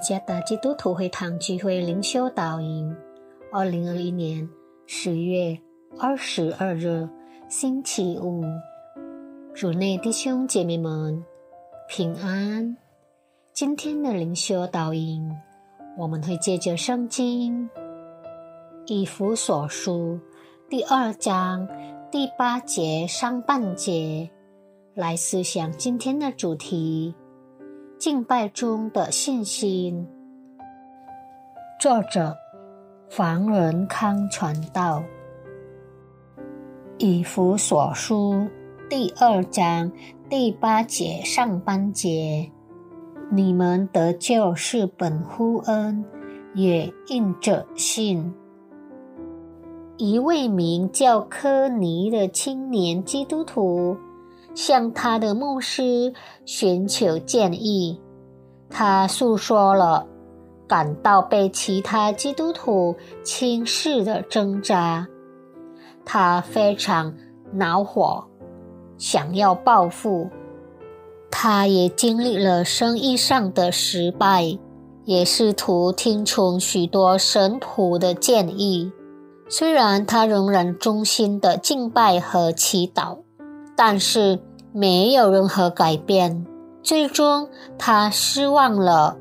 家的基督徒会堂聚会灵修导引，二零二一年十月二十二日星期五，主内弟兄姐妹们平安。今天的灵修导引，我们会借着圣经以弗所书第二章第八节上半节来思想今天的主题。敬拜中的信心。作者：黄仁康传道。以弗所书第二章第八节上半节：你们得救是本乎恩，也因着信。一位名叫科尼的青年基督徒。向他的牧师寻求建议，他诉说了感到被其他基督徒轻视的挣扎。他非常恼火，想要报复。他也经历了生意上的失败，也试图听从许多神仆的建议。虽然他仍然忠心的敬拜和祈祷。但是没有任何改变，最终他失望了。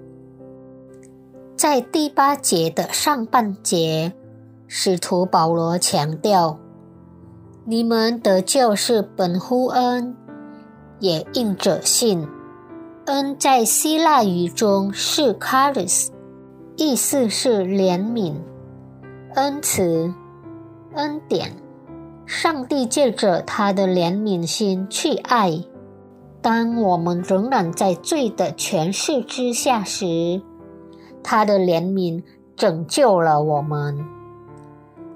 在第八节的上半节，使徒保罗强调：“你们得救是本乎恩，也应着信。恩在希腊语中是 charis，意思是怜悯、恩慈、恩典。”上帝借着他的怜悯心去爱。当我们仍然在罪的权势之下时，他的怜悯拯救了我们。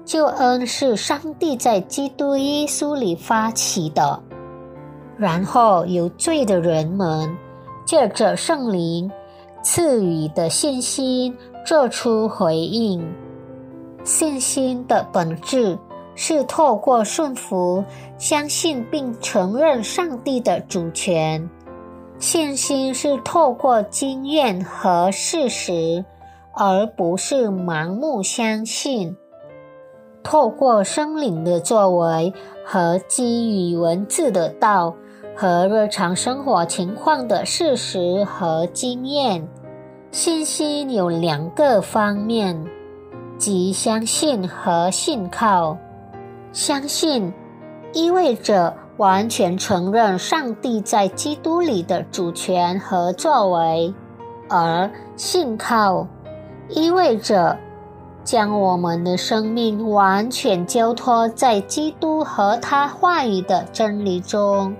救恩是上帝在基督耶稣里发起的，然后由罪的人们借着圣灵赐予的信心做出回应。信心的本质。是透过顺服、相信并承认上帝的主权；信心是透过经验和事实，而不是盲目相信。透过生灵的作为和基于文字的道和日常生活情况的事实和经验，信心有两个方面，即相信和信靠。相信意味着完全承认上帝在基督里的主权和作为，而信靠意味着将我们的生命完全交托在基督和他话语的真理中。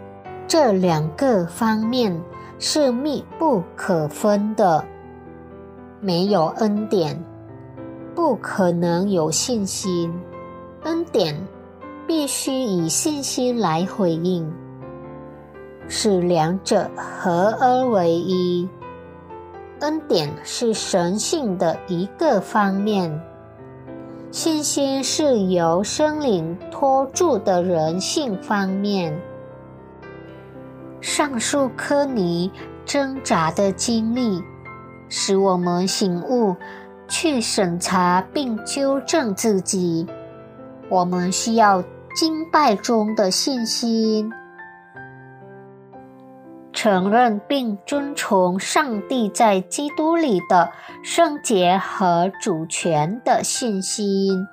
这两个方面是密不可分的。没有恩典，不可能有信心。恩典。必须以信心来回应，使两者合而为一。恩典是神性的一个方面，信心是由生灵托住的人性方面。上述科尼挣扎的经历，使我们醒悟，去审查并纠正自己。我们需要。敬拜中的信心，承认并遵从上帝在基督里的圣洁和主权的信心，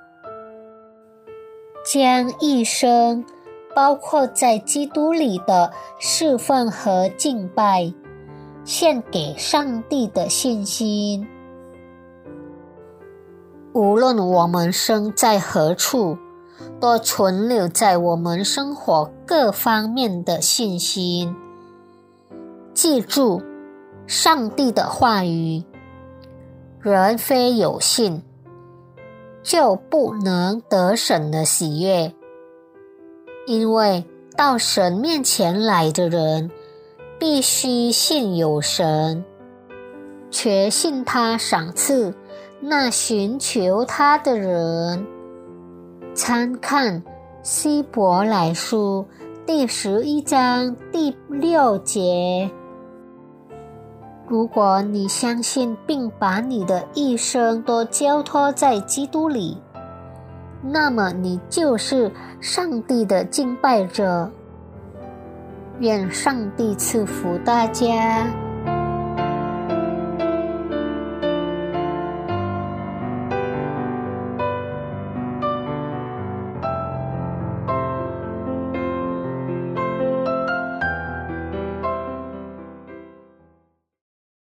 将一生包括在基督里的侍奉和敬拜献给上帝的信心，无论我们生在何处。都存留在我们生活各方面的信心。记住，上帝的话语：人非有信，就不能得神的喜悦。因为到神面前来的人，必须信有神，却信他赏赐那寻求他的人。参看《希伯来书》第十一章第六节。如果你相信并把你的一生都交托在基督里，那么你就是上帝的敬拜者。愿上帝赐福大家。